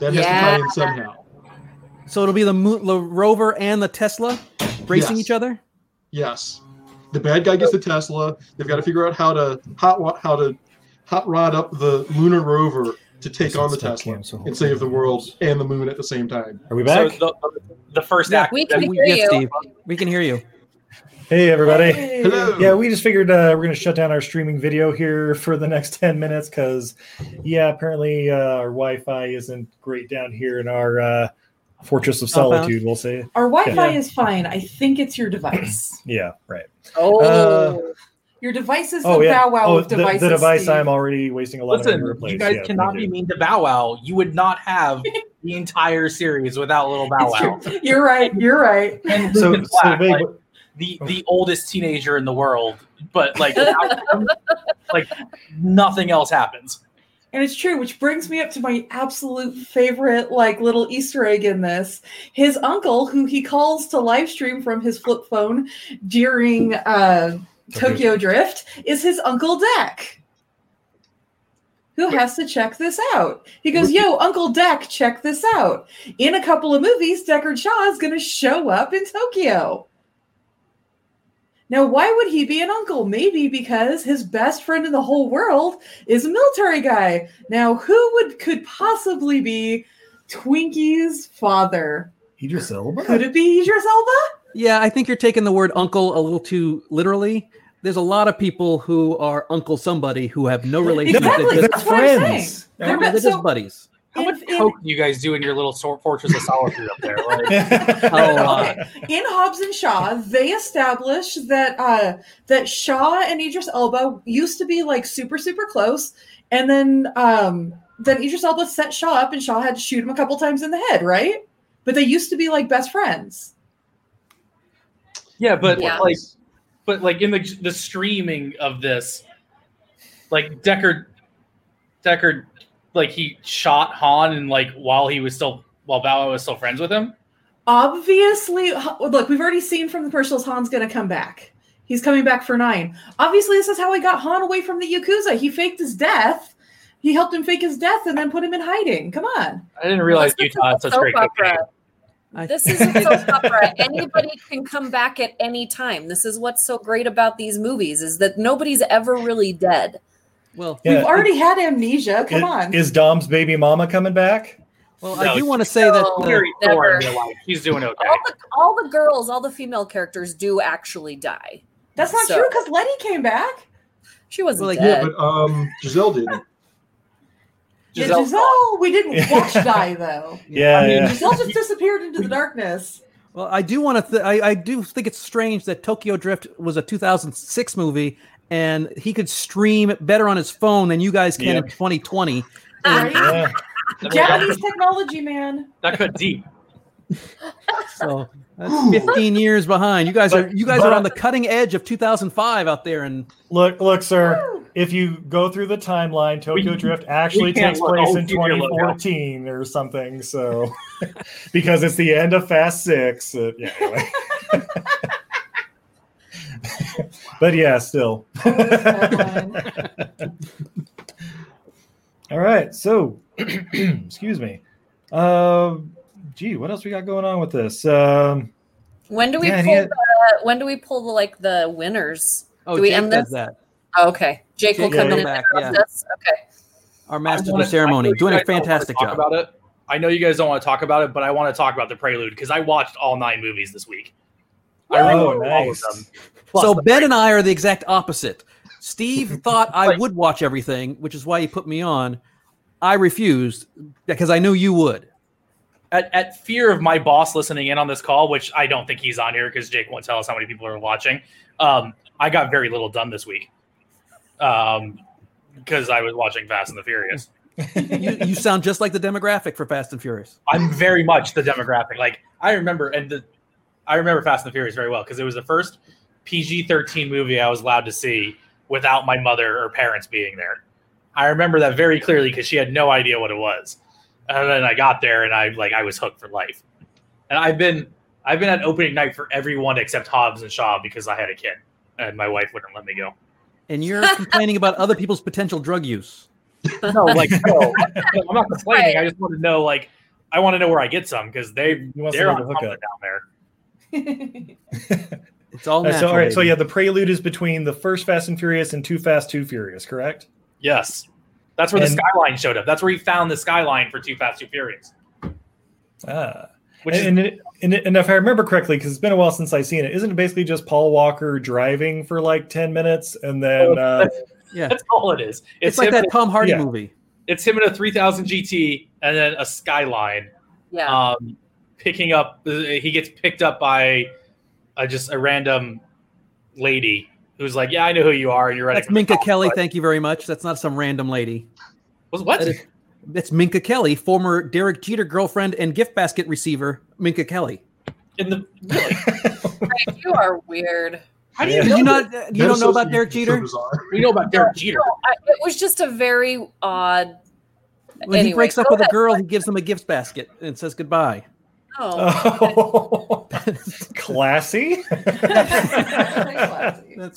That has to tie in somehow. So it'll be the, moon, the rover and the Tesla racing Yes. each other. Yes. The bad guy gets the Tesla. They've got to figure out how to hot wa- how to hot rod up the lunar rover to take on the Stop Tesla cancel. and save the world and the moon at the same time. Are we So back? the, the first Yeah, act. we can We, hear yes, you. Steve. We can hear you. hey, everybody. Hey. Hello. Yeah, we just figured uh, we're going to shut down our streaming video here for the next 10 minutes because, yeah, apparently uh, our Wi Fi isn't great down here in our uh, Fortress of Solitude, we'll say. Our Wi-Fi Yeah. is fine. I think it's your device. Yeah, right. Oh, Uh, Your device is the Oh, yeah. bow wow Oh, of the, devices. the device Steve. I'm already wasting a lot of money Listen, to replace. you guys Yeah, cannot be mean to Bow Wow. You would not have the entire series without little Bow Wow. You're right. You're right. And So, Rufus so Black, Babe, like, the the oldest teenager in the world, but like without him, like nothing else happens. And it's true, which brings me up to my absolute favorite, like little Easter egg in this. His uncle, who he calls to live stream from his flip phone during uh, Tokyo Drift, is his Uncle Deck, who has to check this out. He goes, Yo, Uncle Deck, check this out. In a couple of movies, Deckard Shaw is going to show up in Tokyo. Now, why would he be an uncle? Maybe because his best friend in the whole world is a military guy. Now, who would could possibly be Twinkie's father? Idris Elba. Could it be Idris Elba? Yeah, I think you're taking the word uncle a little too literally. There's a lot of people who are uncle somebody who have no relationship. Exactly. They're just, That's what I'm saying. friends. They're they're meant- just so- buddies. How much In- in- coke do you guys do in your little fortress of solitude up there? Like, A lot. Okay. In Hobbs and Shaw, they established that uh, that Shaw and Idris Elba used to be like super super close, and then um, then Idris Elba set Shaw up, and Shaw had to shoot him a couple times in the head, right? But they used to be like best friends. yeah, but Yeah. like, but like in the the streaming of this, like Deckard, Deckard, like he shot Han and like while he was still while Bow was still friends with him. Obviously, look, we've already seen from the commercials Han's going to come back. He's coming back for nine. Obviously, this is how he got Han away from the Yakuza. He faked his death. He helped him fake his death and then put him in hiding. Come on. I didn't realize This is Utah a had such great opera. cocaine. I- This is a soap opera. Anybody can come back at any time. This is what's so great about these movies is that nobody's ever really dead. well, Yeah, We've already had amnesia. Come Is- on. Is Dom's baby mama coming back? well, No, I do want to say that no. Very Never. In life. He's doing okay. All the all the girls, all the female characters do actually die. That's not So- true because Letty came back. She wasn't Well, like, dead. But um, Giselle didn't. Yeah, Giselle- Giselle, we didn't watch die though. Yeah, I mean, yeah. Giselle just disappeared into the darkness. Well, I do want to. Th- I, I do think it's strange that Tokyo Drift was a 2006 movie, and he could stream better on his phone than you guys can Yeah. in 2020. Right? yeah. Japanese technology, man. That cut deep. So that's 15 years behind. You guys are you guys but- are on the cutting edge of 2005 out there, and Look, look, sir. If you go through the timeline, Tokyo We- Drift actually takes place Oh, in keep your logo. 2014 or something. So, because it's the end of Fast Six. Uh, yeah. Anyway. but yeah, still. All right. So, excuse me. Um, gee, what else we got going on with this? Um, when do we yeah, pull had- the when do we pull the like the winners? oh, Do we Jake end does this? that. Oh, okay. Jake will Jake come will in come and back, interrupt yeah. us. Okay. Our master of ceremony, I know you doing a guys don't wanna fantastic talk job. about it. I know you guys don't want to talk about it, but I want to talk about the prelude because I watched all nine movies this week. I Oh, rewatched all of them. Plus So the Ben and I are the exact opposite. Steve thought I Like- would watch everything, which is why he put me on. I refused because I knew you would. At, at fear of my boss listening in on this call, which I don't think he's on here because Jake won't tell us how many people are watching. Um, I got very little done this week um, because I was watching Fast and the Furious. You, you sound just like the demographic for Fast and Furious. I'm very much the demographic. Like I remember, and the I remember Fast and the Furious very well because it was the first PG-13 movie I was allowed to see without my mother or parents being there. I remember that very clearly because she had no idea what it was, and then I got there and I like I was hooked for life. And I've been I've been at opening night for everyone except Hobbs and Shaw because I had a kid and my wife wouldn't let me go. And you're complaining about other people's potential drug use. No, like no, I'm not complaining. I just want to know like I want to know where I get some because they they're somebody on to hook up. down there. It's all Uh, natural. so, all right. So, yeah, the prelude is between the first Fast and Furious and Too Fast, Too Furious, correct? Yes. That's where And- the skyline showed up. That's where he found the skyline for Too Fast, Too Furious. Ah. Which is and, and, and, and if I remember correctly, because it's been a while since I've seen it, isn't it basically just Paul Walker driving for like 10 minutes and then. Uh, yeah, that's all it is. it's, like that Tom Hardy yeah. movie. It's him in a 3000 GT and then a skyline. Yeah. Um, picking up, uh, he gets picked up by a, just a random lady who's like, "Yeah, I know who you are," you're ready. That's Minka call." Kelly. But- Thank you very much. That's not some random lady. Was what? That is- That's Minka Kelly, former Derek Jeter girlfriend and gift basket receiver. Minka Kelly. in the really? Frank, you are weird. How do you Yeah. Know you not? You That don't know about Derek is so Jeter? We know about Derek Jeter. No, I, it was just a very odd. When he breaks up go with a girl, he gives them a gift basket and says goodbye. Oh, classy. That's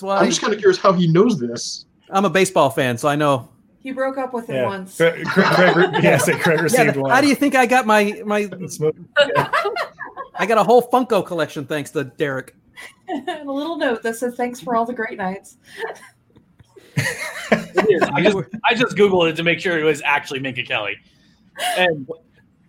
why I'm just kind of curious how he knows this. I'm a baseball fan, so I know. He broke up with him yeah. once. Craig, Craig, Craig, yes, Craig Yeah, received one. how do you think I got my my? I got a whole Funko collection thanks to Derek. and a little note that said, "Thanks for all the great nights." I just I just googled it to make sure it was actually Minka Kelly. And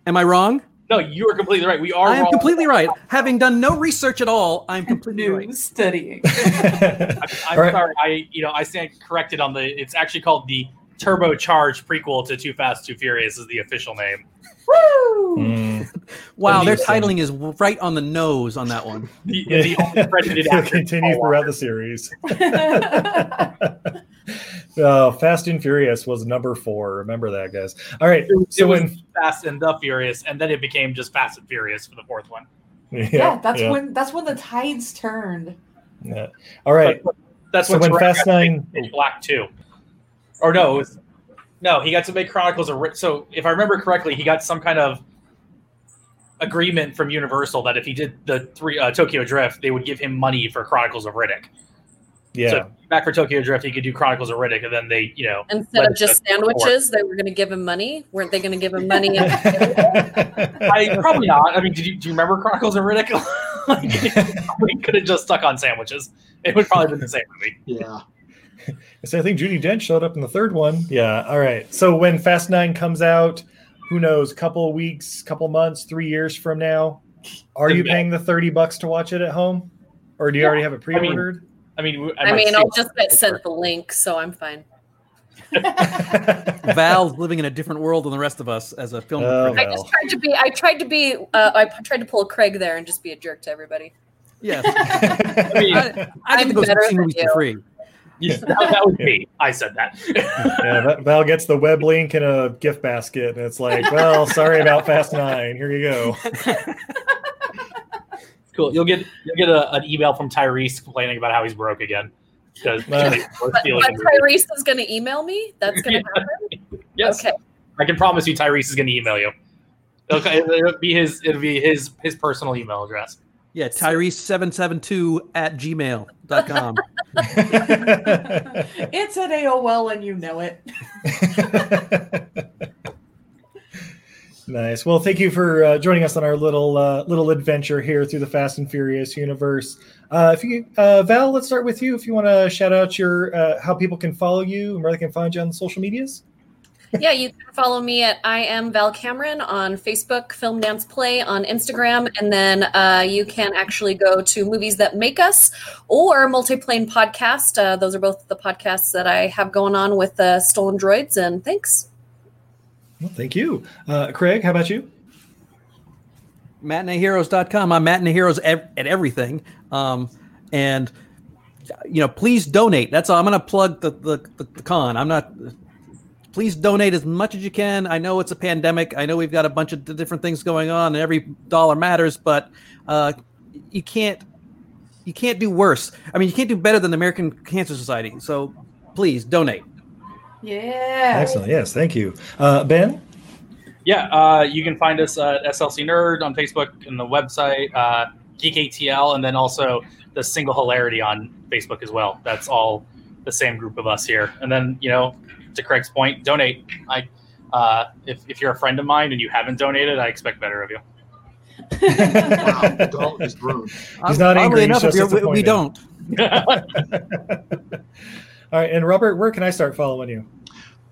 Am I wrong? No, you are completely right. We are. I am completely right. Having done no research at all, I'm completely New right. studying. I'm, I'm All right. sorry. I you know I stand corrected on the. It's actually called the turbocharged prequel to Too Fast Too Furious is the official name. Woo! Mm. Wow, their Interesting. titling is right on the nose on that one. The, the only credited It'll actor. continue throughout the series. Uh, Fast and Furious was number four. Remember that, guys. All right. It So was when Fast and the Furious, and then it became just Fast and Furious for the fourth one. yeah, yeah, that's yeah, when that's when the tides turned. yeah. All right. But that's So when, when Fast got Nine- Black Two, or no, it was no. He got to make Chronicles of So if I remember correctly, he got some kind of agreement from Universal that if he did the three uh, Tokyo Drift, they would give him money for Chronicles of Riddick. Yeah. So back for Tokyo Drift, he could do Chronicles of Riddick, and then they, you know, instead of just the- sandwiches, they were going to give him money. Weren't they going to give him money? I probably not. I mean, did you do you remember Chronicles of Riddick? like, we could have just stuck on sandwiches. It would probably been the same movie. Yeah. So I think Judi Dench showed up in the third one. Yeah. All right. So when Fast Nine comes out, who knows? Couple weeks, couple months, three years from now, are you paying the thirty bucks to watch it at home, or do you Yeah. already have it pre-ordered? I mean, I mean, I mean, I'll just get sent the link, so I'm fine. Val's living in a different world than the rest of us as a film. Oh, critic. I just tried to be. I tried to be. Uh, I tried to pull a Craig there and just be a jerk to everybody. Yes, I mean, I, I get I'm to go better see than movies you. for free. yeah, that, that was me. I said that. yeah, Val gets the web link and a gift basket, and it's like, well, sorry about Fast Nine. Here you go. cool. You'll get you'll get a, an email from Tyrese complaining about how he's broke again. Because But, but Tyrese is going to email me. That's going to happen. yes, Okay. I can promise you, Tyrese is going to email you. Okay, it'll be his. It'll be his his personal email address. Yeah, Tyrese772 at gmail.com. It's an AOL and you know it. nice. Well, thank you for uh, joining us on our little uh, little adventure here through the Fast and Furious universe. Uh, if you, uh, Val, let's start with you. If you want to shout out your uh, how people can follow you and where they can find you on social medias. yeah, you can follow me at I am Val Cameron on Facebook, Film Dance Play on Instagram, and then uh, you can actually go to Movies That Make Us or Multiplane Podcast. Uh, those are both the podcasts that I have going on with uh, Stolen Droids. And thanks. Well, thank you, uh, Craig. How about you? matineeheroes.com. I'm matinee heroes at everything. Um, and you know, please donate. That's all. I'm going to plug the, the, the, the con. I'm not. Please donate as much as you can. I know it's a pandemic. I know we've got a bunch of different things going on, and every dollar matters. But uh, you can't you can't do worse. I mean, you can't do better than the American Cancer Society. So please donate. Yeah. Excellent. Yes, thank you, uh, Ben. Yeah, uh, you can find us at SLC Nerd on Facebook and the website, uh, Geek ATL, and then also the Single Hilarity on Facebook as well. That's all the same group of us here. And then, you know, to Craig's point, donate. I, uh, if, if you're a friend of mine and you haven't donated, I expect better of you. Wow, the dollar is grown. He's not angry, enough, if just we, we don't. All right, and Robert, where can I start following you?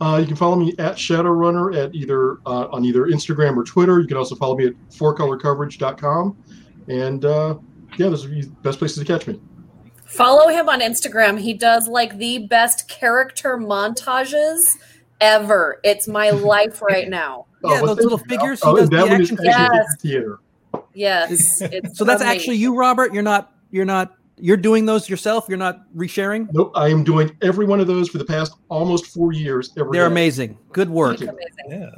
Uh, you can follow me at Shadowrunner at either uh, on either Instagram or Twitter. You can also follow me at fourcolorcoverage.com. And uh, yeah, those are the best places to catch me. Follow him on Instagram. He does like the best character montages ever. It's my life right now. Yeah, well, those little you. figures he Oh, does that the one is action actually figures. theater. Yes. It's So that's amazing. actually you, Robert. You're not. You're not. You're doing those yourself. You're not resharing. Nope, I am doing every one of those for the past almost four years. Every They're day. amazing. Good work. Amazing. Yeah.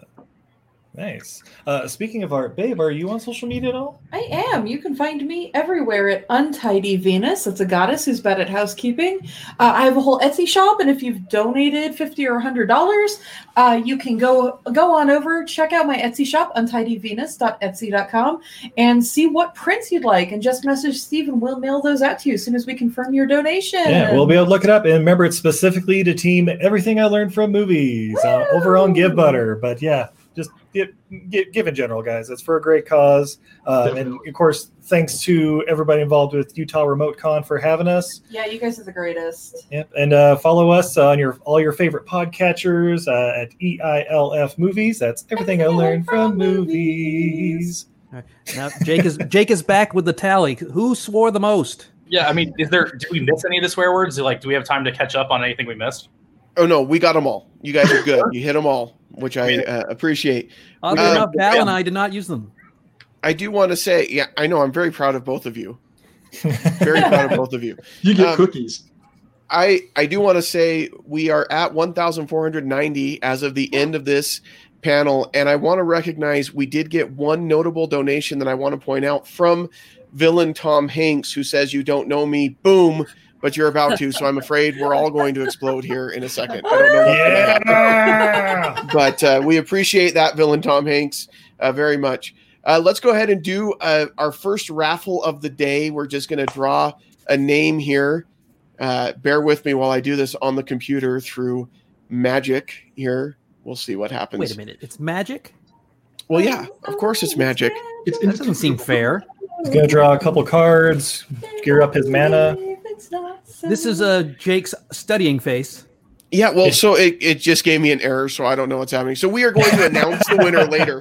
Nice. Uh, speaking of art, babe, are you on social media at all? I am. You can find me everywhere at Untidy Venus. It's a goddess who's bad at housekeeping. Uh, I have a whole Etsy shop, and if you've donated fifty or hundred dollars, uh, you can go go on over, check out my Etsy shop, untidyvenus.etsy.com, and see what prints you'd like. And just message Steve, and we'll mail those out to you as soon as we confirm your donation. Yeah, we'll be able to look it up. And remember, it's specifically to team everything I learned from movies uh, over on Give Butter. But yeah, just give, give, give in general, guys. It's for a great cause. Um, and of course, thanks to everybody involved with Utah Remote Con for having us. Yeah, you guys are the greatest. Yep, and uh, follow us on your all your favorite podcatchers uh, at EILF Movies. That's everything I learned from movies. All right. Now Jake is Jake is back with the tally. Who swore the most? Yeah, I mean, is there? Did we miss any of the swear words? Like, do we have time to catch up on anything we missed? Oh no, we got them all. You guys are good. You hit them all, which I uh, appreciate. Oddly Um, enough, Val and I did not use them. I do want to say, yeah, I know I'm very proud of both of you. Very proud of both of you. You get Um, cookies. I I do want to say we are at 1,490 as of the end of this panel, and I want to recognize we did get one notable donation that I want to point out from villain Tom Hanks, who says, "You don't know me, boom." But you're about to, so I'm afraid we're all going to explode here in a second. I don't know. What's gonna happen Yeah. but uh, we appreciate that villain Tom Hanks uh, very much. Uh, let's go ahead and do uh, our first raffle of the day. We're just going to draw a name here. Uh, bear with me while I do this on the computer through magic here. We'll see what happens. Wait a minute, it's magic. Well, yeah, of course it's magic. It's That doesn't seem fair. He's gonna draw a couple cards, gear up his mana. This is a Jake's studying face. Yeah, well, so it, it just gave me an error, so I don't know what's happening. So we are going to announce the winner later.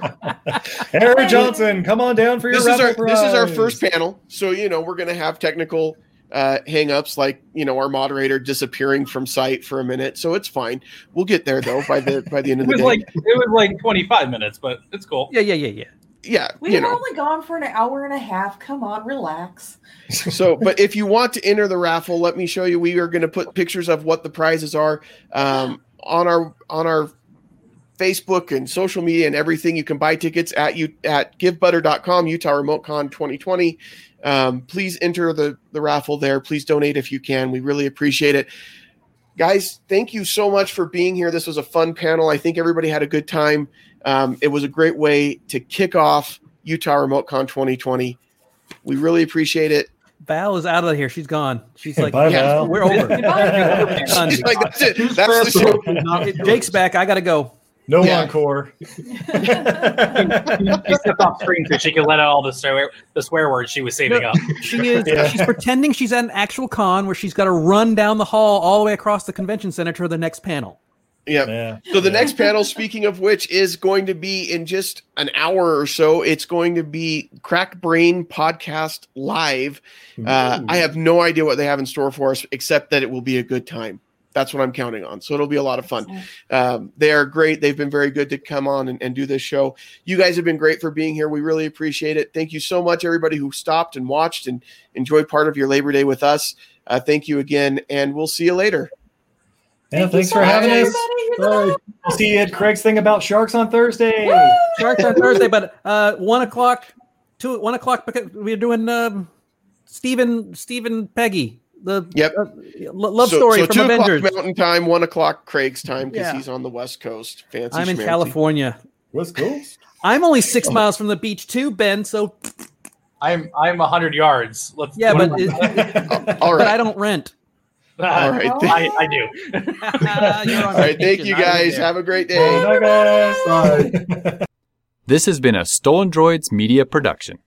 Harry Johnson, come on down for your this is our raffle this is our first panel so you know we're going to have technical uh hang-ups like you know our moderator disappearing from sight for a minute so it's fine we'll get there though by the by the end of the was day like it was like 25 minutes, but it's cool. Yeah, yeah, yeah, yeah. Yeah We've you know. only gone for an hour and a half. Come on, relax. so but if you want to enter the raffle let me show you. We are going to put pictures of what the prizes are um on our on our facebook and social media and everything. You can buy tickets at you at givebutter.com utah remote con 2020 um, please enter the the raffle there. Please donate if you can. We really appreciate it guys thank you so much for being here this was a fun panel i think everybody had a good time um, it was a great way to kick off utah remote con 2020 we really appreciate it Val is out of here. She's gone. She's like, Bye, yeah, Val. we're over. Goodbye. Done. She's like, that's it. That's the show. enough to not kill Jake's back. I gotta go. No Yeah. encore. She stepped off screen so she could let out all the swear the swear words she was saving No. up. She is. Yeah. She's pretending she's at an actual con where she's got to run down the hall all the way across the convention center to the next panel. Yeah. Yeah. So the next panel, speaking of which, is going to be in just an hour or so. It's going to be Crack Brain Podcast Live. Uh, I have no idea what they have in store for us, except that it will be a good time. That's what I'm counting on. So it'll be a lot of fun. Um, they are great. They've been very good to come on and, and do this show. You guys have been great for being here. We really appreciate it. Thank you so much, everybody who stopped and watched and enjoyed part of your Labor Day with us. Uh, thank you again, and we'll see you later. Yeah, Thank thanks so for much, having us. everybody. We'll see you at Craig's thing about sharks on Thursday. Sharks on Thursday, but uh, one o'clock, two one o'clock. We're doing um, Stephen Stephen Peggy the Yep. uh, lo- love So- story so from two o'clock Avengers. Mountain Time, one o'clock Craig's time because Yeah. he's on the West Coast. Fancy. I'm in schmancy. California. West Coast. I'm only six miles from the beach too, Ben. So I'm I'm 100 yards. Let's yeah, but, am it, All but I don't rent. All right. I, I do. You're on All right. Thank you guys. Have a great day. Bye, guys. Bye. This has been a Stolen Droids Media production.